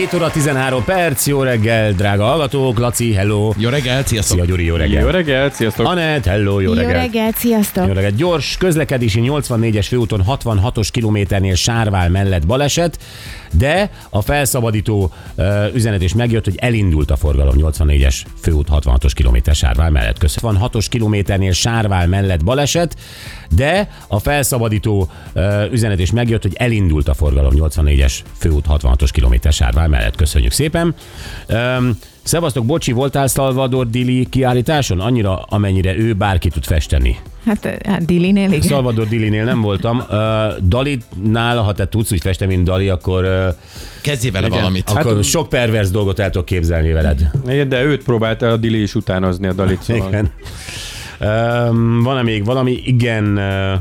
7 óra 13 perc, jó reggel, drága hallgatók, Laci, hello. Jó reggelt, sziasztok! Szia Gyuri, jó reggel. Jó reggelt, sziasztok! Anett, hello, jó Jó reggel. sziasztok! Jó reggelt. Gyors közlekedési 84-es főúton 66-os kilométernél Sárvál mellett baleset, de a felszabadító uh, üzenet is megjött, hogy elindult a forgalom 84-es főút 66-os kilométer Sárvál mellett. Köszönöm. 6-os kilométernél Sárvál mellett baleset, de a felszabadító uh, üzenet is megjött, hogy elindult a forgalom 84-es főút 66-os kilométer Sárvál mellett. Köszönjük szépen. Um, Szevasztok, bocsi, voltál Salvador Dili kiállításon? Annyira, amennyire ő bárki tud festeni. Hát, hát Dilinél, igen. Salvador Dilinél nem voltam. Uh, Dalinál, ha te tudsz úgy festeni, mint Dali, akkor, uh, Kezdjél vele valamit. akkor hát, sok pervers dolgot el tudok képzelni veled. Igen, de őt próbálta a Dili is utánozni a Dalit, szóval. Igen. Um, van-e még valami? Igen. Uh,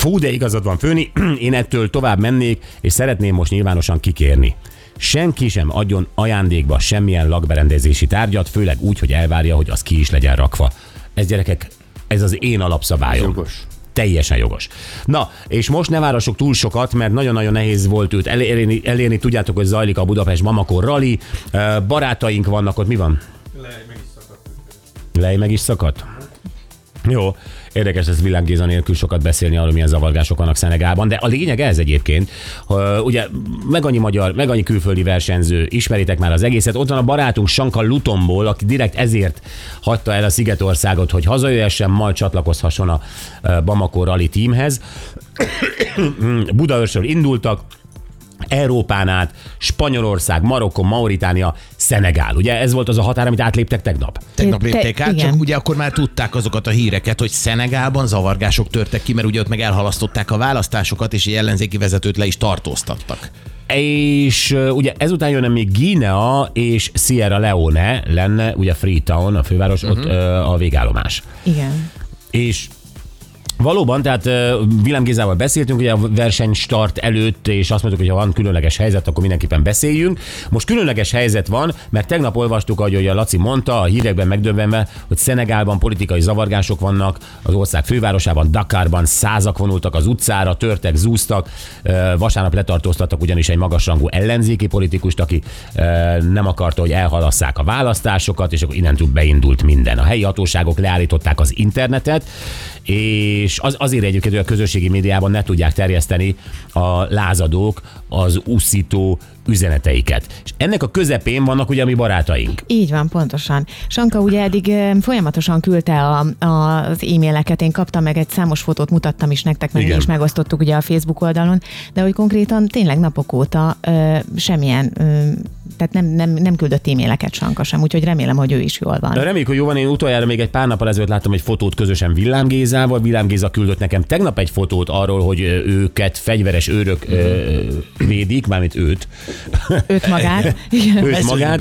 Fú, de igazad van, Főni, én ettől tovább mennék, és szeretném most nyilvánosan kikérni. Senki sem adjon ajándékba semmilyen lakberendezési tárgyat, főleg úgy, hogy elvárja, hogy az ki is legyen rakva. Ez gyerekek, ez az én alapszabályom. Jogos. Teljesen jogos. Na, és most ne várassuk túl sokat, mert nagyon-nagyon nehéz volt őt elérni. elérni. Tudjátok, hogy zajlik a Budapest Mamako Rally. Barátaink vannak ott, mi van? Lej meg is szakadt. Jó, érdekes ez Villám Géza nélkül sokat beszélni arról, milyen zavargások vannak Szenegálban, de a lényeg ez egyébként, ugye meg annyi magyar, meg annyi külföldi versenyző, ismeritek már az egészet, ott van a barátunk Sanka Lutomból, aki direkt ezért hagyta el a Szigetországot, hogy hazajöhessen, majd csatlakozhasson a Bamako Rally teamhez. Budaörsről indultak, Európán át, Spanyolország, Marokko, Mauritánia, Szenegál. Ugye ez volt az a határ, amit átléptek tegnap? Tegnap Te- lépték át, igen. csak ugye akkor már tudták azokat a híreket, hogy Szenegálban zavargások törtek ki, mert ugye ott meg elhalasztották a választásokat, és egy ellenzéki vezetőt le is tartóztattak. És ugye ezután jönne még Guinea és Sierra Leone lenne, ugye Freetown, a főváros, uh-huh. ott uh, a végállomás. Igen. És Valóban, tehát Vilám Gézával beszéltünk, ugye a verseny start előtt, és azt mondtuk, hogy ha van különleges helyzet, akkor mindenképpen beszéljünk. Most különleges helyzet van, mert tegnap olvastuk, ahogy a Laci mondta, a hírekben megdöbbenve, hogy Szenegálban politikai zavargások vannak, az ország fővárosában, Dakarban százak vonultak az utcára, törtek, zúztak, vasárnap letartóztattak ugyanis egy magasrangú ellenzéki politikust, aki nem akarta, hogy elhalasszák a választásokat, és akkor innentől beindult minden. A helyi hatóságok leállították az internetet, és az, azért egyébként, hogy a közösségi médiában ne tudják terjeszteni a lázadók az úszító üzeneteiket. És ennek a közepén vannak ugye a mi barátaink. Így van, pontosan. Sanka ugye eddig folyamatosan küldte a, a, az e-maileket, én kaptam meg egy számos fotót, mutattam is nektek, meg mi Igen. is megosztottuk ugye a Facebook oldalon, de hogy konkrétan tényleg napok óta ö, semmilyen, ö, tehát nem, nem, nem küldött e-maileket Sanka sem, úgyhogy remélem, hogy ő is jól van. Reméljük, hogy jó van, én utoljára még egy pár nappal ezelőtt láttam egy fotót közösen Villám Gézával. Villám Géza küldött nekem tegnap egy fotót arról, hogy őket fegyveres őrök ö, védik, mármint őt. Őt magát. Igen. őt magát.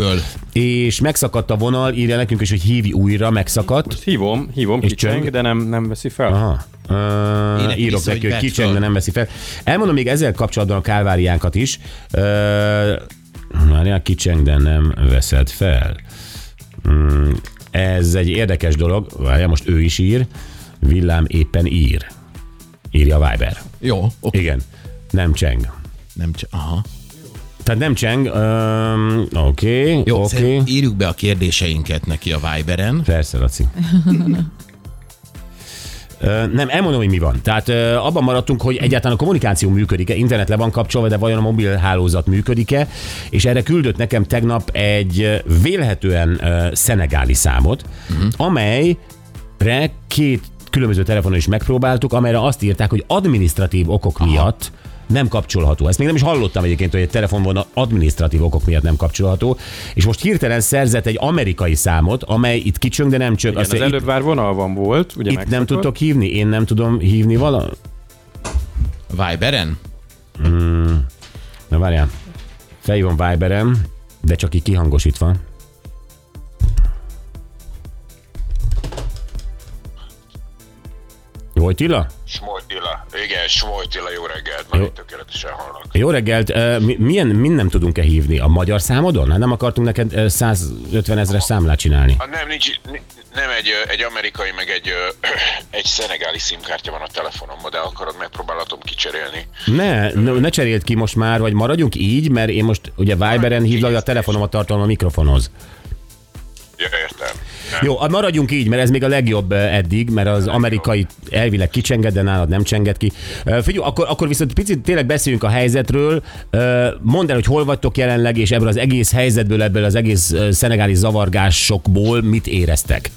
És megszakadt a vonal, írja nekünk is, hogy hívj újra, megszakadt. Most hívom, hívom, És kicseng, csöng? de nem, nem veszi fel. Aha. Uh, Ének írok neki, hogy kicseng, de nem veszi fel. Elmondom még ezzel kapcsolatban a kálváriánkat is. Uh, Várjál, kicseng, de nem veszed fel. Mm, ez egy érdekes dolog. Várjál, most ő is ír. Villám éppen ír. Írja a Viber. Jó, oké. Igen. Nem cseng. Nem csak, aha. Tehát nem cseng. Um, Oké, Jó, oké. okay. írjuk be a kérdéseinket neki a Viberen. Persze, Laci. Nem, elmondom, hogy mi van. Tehát abban maradtunk, hogy egyáltalán a kommunikáció működik-e, internet le van kapcsolva, de vajon a mobil hálózat működik-e, és erre küldött nekem tegnap egy vélhetően szenegáli számot, uh-huh. amelyre két különböző telefonon is megpróbáltuk, amelyre azt írták, hogy administratív okok Aha. miatt nem kapcsolható. Ezt még nem is hallottam egyébként, hogy egy telefonban administratív okok miatt nem kapcsolható. És most hirtelen szerzett egy amerikai számot, amely itt kicsöng, de nem csöng. Igen, Azt az előbb már vonalban volt, ugye itt, itt nem tudtok hívni? Én nem tudom hívni vala? Viberen? Na várjál. Felhívom Viberen, de csak így kihangosítva. Vojtila? Smojtila. Igen, Smojtila, jó reggelt, már itt tökéletesen hallnak. Jó reggelt, milyen, mind nem tudunk-e hívni? A magyar számodon? Hát nem akartunk neked ö, 150 ezres számlát csinálni. Ah, nem, nincs, ni- nem egy, egy amerikai, meg egy, egy szenegáli szimkártya van a telefonomban, de akarod, megpróbálhatom kicserélni. Ne, ne, cseréld ki most már, vagy maradjunk így, mert én most ugye Viberen hívlak, a telefonomat tartalom a mikrofonhoz. Jó, maradjunk így, mert ez még a legjobb eh, eddig, mert az amerikai elvileg kicsenged, de nálad nem csenged ki. Eh, Figyelj, akkor, akkor viszont picit tényleg beszéljünk a helyzetről. Eh, Mondd el, hogy hol vagytok jelenleg, és ebből az egész helyzetből, ebből az egész eh, szenegáli zavargásokból mit éreztek?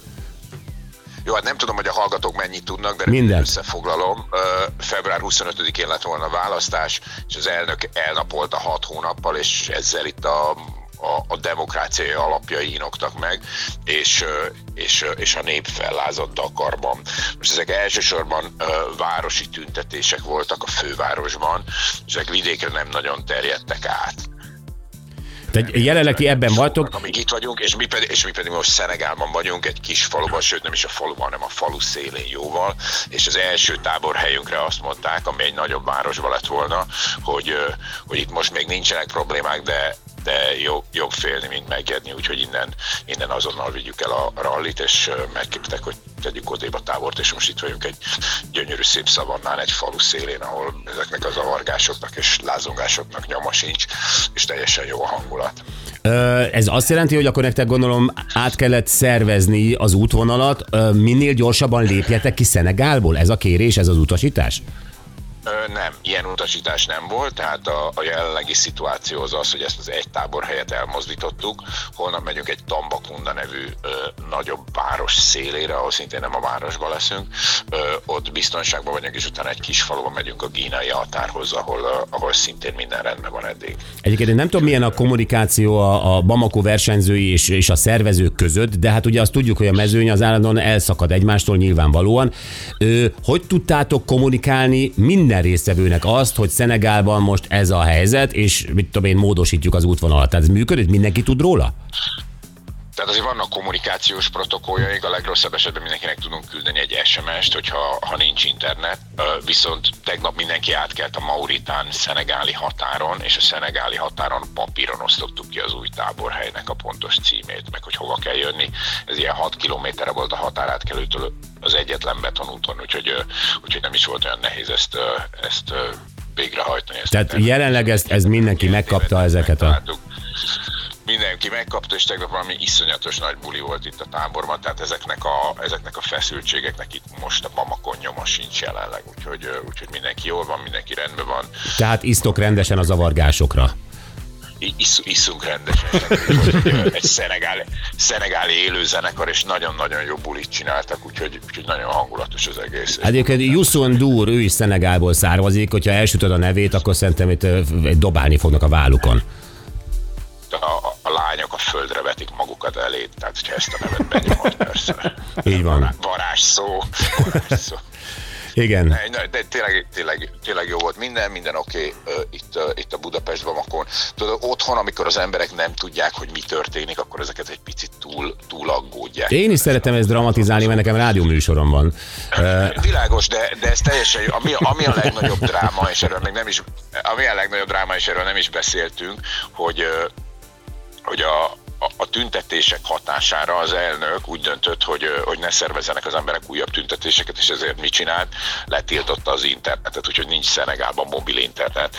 Jó, hát nem tudom, hogy a hallgatók mennyit tudnak, de Minden. összefoglalom. Február 25-én lett volna a választás, és az elnök elnapolta hat hónappal, és ezzel itt a a, a demokráciai alapjai inoktak meg, és, és, és a nép fellázadt a karban. Most ezek elsősorban városi tüntetések voltak a fővárosban, és ezek vidékre nem nagyon terjedtek át. Tehát jelenleg ti ebben vagytok, Amíg itt vagyunk, és mi, pedig, és mi pedig most Szenegálban vagyunk, egy kis faluban, sőt nem is a faluban, hanem a falu szélén jóval, és az első táborhelyünkre azt mondták, ami egy nagyobb városban lett volna, hogy, hogy itt most még nincsenek problémák, de de jobb, jobb félni, mint megjegyni, úgyhogy innen, innen azonnal vigyük el a rallit, és megkértek, hogy tegyük odébb a tábort, és most itt vagyunk egy gyönyörű szép szavannán, egy falu szélén, ahol ezeknek a zavargásoknak és lázongásoknak nyoma sincs, és teljesen jó a hangulat. Ez azt jelenti, hogy akkor nektek gondolom át kellett szervezni az útvonalat, minél gyorsabban lépjetek ki Szenegálból? Ez a kérés, ez az utasítás? Nem, ilyen utasítás nem volt, tehát a, a jelenlegi szituáció az az, hogy ezt az egy táborhelyet elmozdítottuk, holnap megyünk egy Tambakunda nevű ö, nagyobb város szélére, ahol szintén nem a városban leszünk, ö, ott biztonságban vagyunk, és utána egy kis faluban megyünk a gínai határhoz, ahol, ö, ahol szintén minden rendben van eddig. Egyébként én nem tudom, milyen a kommunikáció a, a Bamako versenyzői és, és a szervezők között, de hát ugye azt tudjuk, hogy a mezőny az állandóan elszakad egymástól nyilvánvalóan. Ö, hogy tudtátok kommunikálni minden résztvevőnek azt, hogy Szenegálban most ez a helyzet, és mit tudom én, módosítjuk az útvonalat? Tehát ez működik? Mindenki tud róla? Tehát azért vannak kommunikációs protokolljaink, a legrosszabb esetben mindenkinek tudunk küldeni egy SMS-t, hogyha ha nincs internet, viszont tegnap mindenki átkelt a Mauritán szenegáli határon, és a szenegáli határon papíron osztottuk ki az új táborhelynek a pontos címét, meg hogy hova kell jönni. Ez ilyen 6 kilométerre volt a határátkelőtől az egyetlen betonúton, úgyhogy, úgyhogy nem is volt olyan nehéz ezt, ezt végrehajtani. Ezt Tehát jelenleg ezt- ez mindenki megkapta ezeket a-. Mindenki megkapta, és tegnap valami iszonyatos nagy buli volt itt a táborban, tehát ezeknek a, ezeknek a feszültségeknek itt most a Bamakon nyoma sincs jelenleg, úgyhogy, úgyhogy mindenki jól van, mindenki rendben van, Tehát isztok rendesen a zavargásokra. Isz, iszunk rendesen. Egy szenegáli, szenegáli élőzenekar, és nagyon-nagyon jó bulit csináltak, úgyhogy, úgyhogy nagyon hangulatos az egész. Hát Egyébként Yusun Dur, ő is Szenegálból származik, hogyha elsütöd a nevét, akkor szerintem itt dobálni fognak a vállukon. Lányok a földre vetik magukat elé, tehát hogyha ezt a nevet benyomod, persze. Így van. Varázs szó. Varázs szó. Igen. Ne, De tényleg, tényleg, tényleg jó volt minden, minden oké okay, itt, itt a Budapest Bamakon. Tudod, otthon, amikor az emberek nem tudják, hogy mi történik, akkor ezeket egy picit túl, túl aggódják. Én is szeretem ezt dramatizálni, mert nekem rádióműsorom van. Világos, de, de ez teljesen jó. Ami, ami a legnagyobb dráma, és erről még nem is, ami a legnagyobb dráma, és erről nem is beszéltünk, hogy, hogy a, a, a tüntetések hatására az elnök úgy döntött, hogy, hogy ne szervezzenek az emberek újabb tüntetéseket, és ezért mit csinált? Letiltotta az internetet, úgyhogy nincs Szenegálban mobil internet.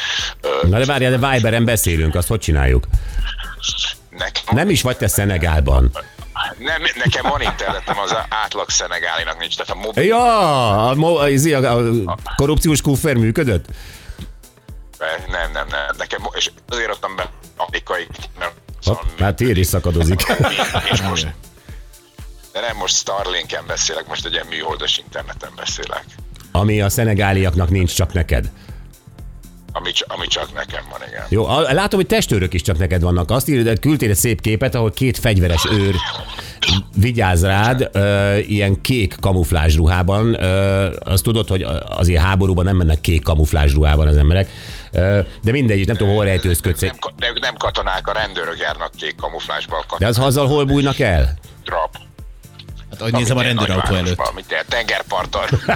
Na de várjál, de Viberen beszélünk, azt hogy csináljuk? nekem, Nem is vagy te Szenegálban. nem, nekem van internetem, az átlag szenegálinak nincs, tehát a mobil Ja, a, mo- a, a korrupciós kuffer működött? nem, nem, nem, nekem, és azért adtam be amerikai, nem, Hopp, hát tér is szakadozik. és most, de nem most Starlinken beszélek, most egy ilyen műholdas interneten beszélek, Ami a szenegáliaknak nincs, csak neked. ami, ami csak nekem van, igen. Jó, látom, hogy testőrök is csak neked vannak. Azt írod, küldtél egy szép képet, ahol két fegyveres őr vigyáz rád, ö, ilyen kék kamuflázs ruhában. Ö, azt tudod, hogy azért háborúban nem mennek kék kamuflázs ruhában az emberek. De mindegy, nem tudom, hol rejtőzködsz. Nem, ka- nem, nem katonák, a rendőrök járnak kék kamuflásban, a De az azzal hol bújnak el? drap. Hát Ahogy nézem a rendőrautó előtt. Mint egy tengerparton.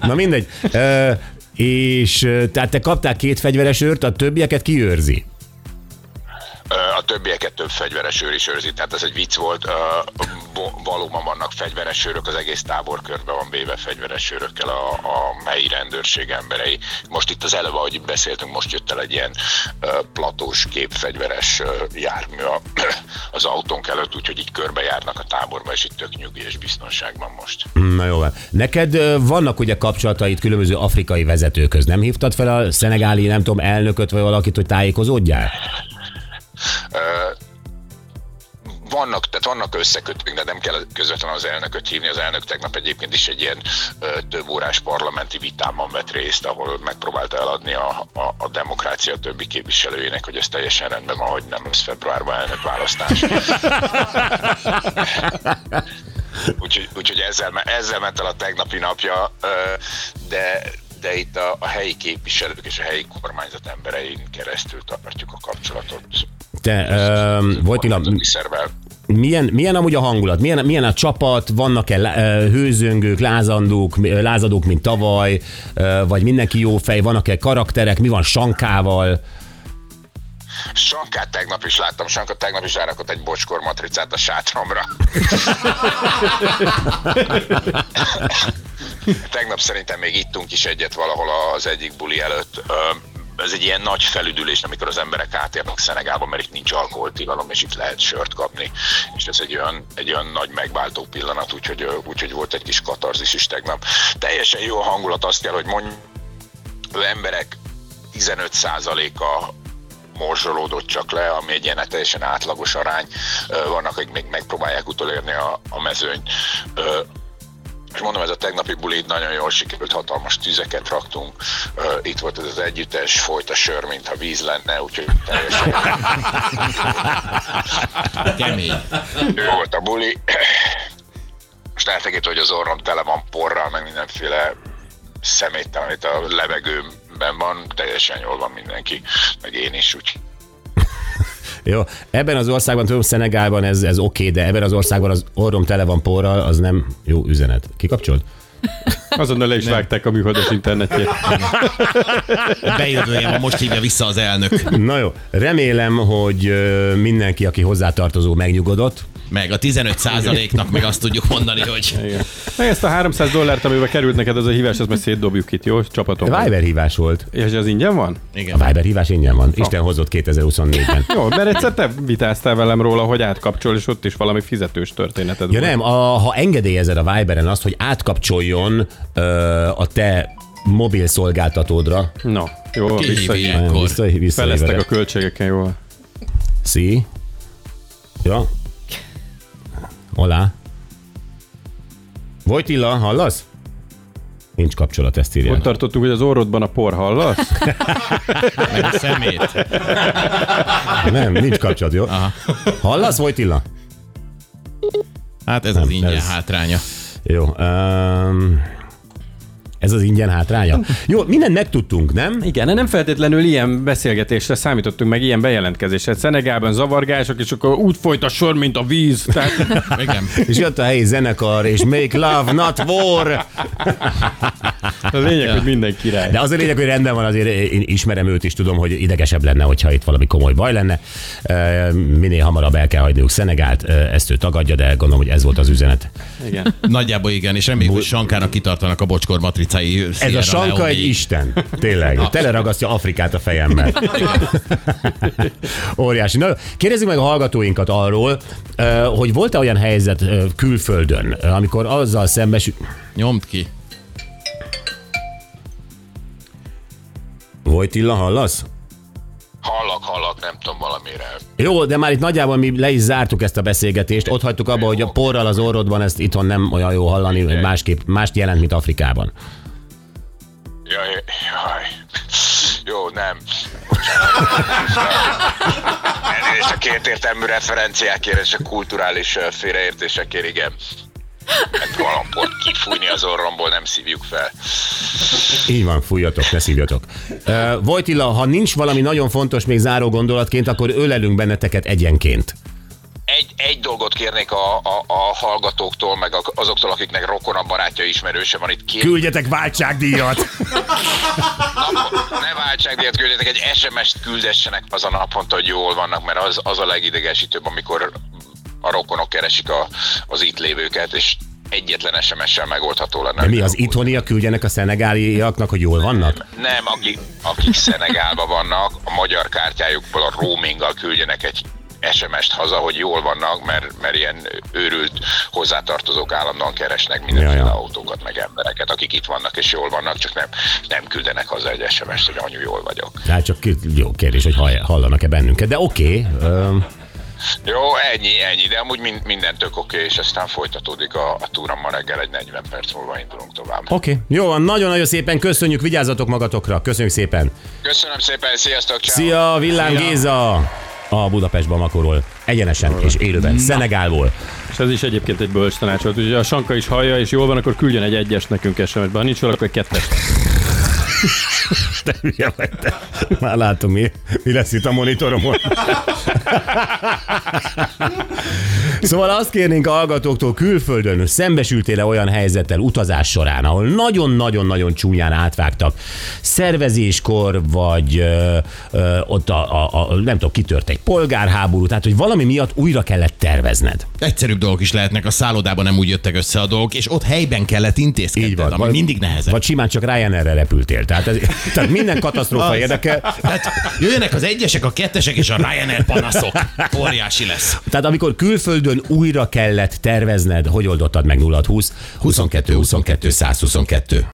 Na mindegy. Ö, és tehát te kaptál két fegyveres őrt, a többieket kiőrzi. A többieket több fegyveres őr is őrzi, tehát ez egy vicc volt. Valóban vannak fegyveres őrök, az egész tábor körbe van véve fegyveres őrökkel a, a helyi rendőrség emberei. Most itt az előbb, ahogy beszéltünk, most jött el egy ilyen platós képfegyveres ö, jármű az autónk előtt, úgyhogy így körbejárnak a táborba, és itt tök nyugi és biztonságban most. Na jó van. Neked vannak ugye kapcsolataid különböző afrikai vezetőköz. Nem hívtad fel a szenegáli, nem tudom, elnököt vagy valakit, hogy tájékozódjál? Vannak, tehát vannak összekötők, de nem kell közvetlenül az elnököt hívni. Az elnök tegnap egyébként is egy ilyen több órás parlamenti vitában vett részt, ahol megpróbálta eladni a, a, a demokrácia többi képviselőjének, hogy ez teljesen rendben van, hogy nem lesz februárban elnök választás. úgyhogy, úgyhogy ezzel, ezzel ment el a tegnapi napja, de de itt a, a helyi képviselők és a helyi kormányzat emberein keresztül tartjuk a kapcsolatot. Te, ö, Vojtila, milyen, milyen amúgy a hangulat? Milyen, milyen a csapat? Vannak-e hőzöngők, lázandók, lázadók, mint tavaly? Vagy mindenki jó fej? Vannak-e karakterek? Mi van Sankával? Sankát tegnap is láttam, Sanka tegnap is rárakott egy bocskor matricát a sátramra. tegnap szerintem még ittunk is egyet valahol az egyik buli előtt. Ez egy ilyen nagy felüdülés, amikor az emberek átérnek Szenegálba, mert itt nincs alkoholtilalom, és itt lehet sört kapni. És ez egy olyan, egy olyan nagy megváltó pillanat, úgyhogy, úgyhogy volt egy kis katarzis is tegnap. Teljesen jó a hangulat, azt kell, hogy mondjam, az emberek 15%-a morzsolódott csak le, ami egy ilyen teljesen átlagos arány. Vannak, akik még megpróbálják utolérni a, a mezőny. És mondom, ez a tegnapi buli nagyon jól sikerült, hatalmas tüzeket raktunk. Ö, Itt volt ez az együttes, folyt a sör, mintha víz lenne, úgyhogy teljesen Kemény. jó volt a buli. Most eltekintve, hogy az orrom tele van porral, meg mindenféle szeméttel, amit a levegőben van, teljesen jól van mindenki, meg én is, úgy. Jó, ebben az országban, tudom, Szenegálban ez, ez oké, okay, de ebben az országban az orrom tele van porral, az nem jó üzenet. Kikapcsolt? Azonnal le is vágták a műholdas internetjét. Bejövőjében most hívja vissza az elnök. Na jó, remélem, hogy mindenki, aki hozzátartozó, megnyugodott. Meg a 15%-nak meg azt tudjuk mondani, hogy Igen. Meg ezt a 300 dollárt, amivel került neked az a hívás, ezt majd szétdobjuk itt, jó? Csapatom. Viber hívás volt. És az ingyen van? igen. A Viber hívás ingyen van. Isten hozott 2024-ben. Jó, mert egyszer te vitáztál velem róla, hogy átkapcsol, és ott is valami fizetős történeted Ja volt. nem, a, ha engedélyezed a Viberen azt, hogy átkapcsoljon a te mobil szolgáltatódra. Na, jó, Ki vissza? Vissza, vissza feleztek a költségeken, jó. Sí. Ja. Olá. Vojtilla, hallasz? Nincs kapcsolat, ezt írja. Ott tartottunk, hogy az orrodban a por hallasz? Meg a szemét. Nem, nincs kapcsolat, jó? Hallasz, Vojtilla? Hát ez az ingyen ez- hátránya. Jó. Um, ez az ingyen hátránya? Jó, mindent megtudtunk, nem? Igen, nem feltétlenül ilyen beszélgetésre számítottunk, meg ilyen bejelentkezésre. Szenegálban zavargások, és akkor úgy folyt a sor, mint a víz. Tehát Igen. És jött a helyi zenekar, és Make Love, Not War. A lényeg, hogy minden király. De az a lényeg, hogy rendben van, azért én ismerem őt is, tudom, hogy idegesebb lenne, hogyha itt valami komoly baj lenne. Minél hamarabb el kell hagyniuk Szenegált, ezt ő tagadja, de gondolom, hogy ez volt az üzenet. Igen. Nagyjából igen, és reméljük, hogy Sankának kitartanak a bocskor matricái. Ez a sanka egy isten, tényleg. Teleragasztja Afrikát a fejemmel. Óriási. Na, kérdezzük meg a hallgatóinkat arról, hogy volt-e olyan helyzet külföldön, amikor azzal szembesül... Nyomd ki. Vojtilla, hallasz? Hallak, hallak, nem tudom valamire. Jó, de már itt nagyjából mi le is zártuk ezt a beszélgetést. Ott hagytuk abba, hogy a porral az orrodban ezt itthon nem olyan jó hallani, hogy másképp, mást jelent, mint Afrikában. Jaj, jaj. Jó, nem. Elnézést a kétértelmű referenciákért és a kulturális félreértésekért, igen. Hát valamport kifújni az orromból nem szívjuk fel. Így van, fújjatok, ne szívjatok. Uh, Vojtilla, ha nincs valami nagyon fontos még záró gondolatként, akkor ölelünk benneteket egyenként. Egy, egy dolgot kérnék a, a, a hallgatóktól, meg a- azoktól, akiknek rokona, barátja, ismerőse van itt. Kér, Küldjetek váltságdíjat! ne váltságdíjat küldjetek, egy SMS-t küldessenek az a naponta, hogy jól vannak, mert az, az a legidegesítőbb, amikor a rokonok keresik a, az itt lévőket, és egyetlen SMS-sel megoldható lenne. De mi az itthoniak küldjenek a szenegáliaknak, hogy jól vannak? Nem, akik, akik Szenegálban vannak, a magyar kártyájukból a roaminggal küldjenek egy SMS-t haza, hogy jól vannak, mert, mert ilyen őrült hozzátartozók állandóan keresnek mindenféle Ja, ja. autókat, meg embereket, akik itt vannak és jól vannak, csak nem, nem küldenek haza egy SMS-t, hogy anyu jól vagyok. Hát csak jó kérdés, hogy hall- hallanak-e bennünket, de oké. Okay. Jó, ennyi, ennyi, de amúgy mind, minden tök oké, és aztán folytatódik a, a túra ma reggel, egy 40 perc múlva indulunk tovább. Oké, okay. jó van, nagyon-nagyon szépen köszönjük, vigyázzatok magatokra, köszönjük szépen. Köszönöm szépen, sziasztok, ciao. Szia, Villám Géza! A Budapest Bamakorról egyenesen és élőben, Szenegálból. És ez is egyébként egy bölcs tanács volt. Ugye a Sanka is hallja, és jól van, akkor küldjön egy egyes nekünk SMS-ben. Ha nincs jól, akkor egy kettes. Te hülye vagy te. Már látom, mi, mi lesz itt a monitoromon. Szóval azt kérnénk a hallgatóktól, külföldön szembesültél-e olyan helyzettel utazás során, ahol nagyon-nagyon-nagyon csúnyán átvágtak szervezéskor, vagy ö, ö, ott a, a, a, nem tudom, kitört egy polgárháború, tehát hogy valami miatt újra kellett tervezned. Egyszerűbb dolgok is lehetnek, a szállodában nem úgy jöttek össze a dolgok, és ott helyben kellett intézkedned, Így van. ami mindig nehezebb. Vagy simán csak Ryanair-re repültél. Tehát, ez, tehát minden katasztrófa érdekel. Tehát jöjjenek az egyesek, a kettesek és a Ryanair panaszok. Óriási lesz. Tehát amikor külföldön újra kellett tervezned, hogy oldottad meg 0 20 22 22 122.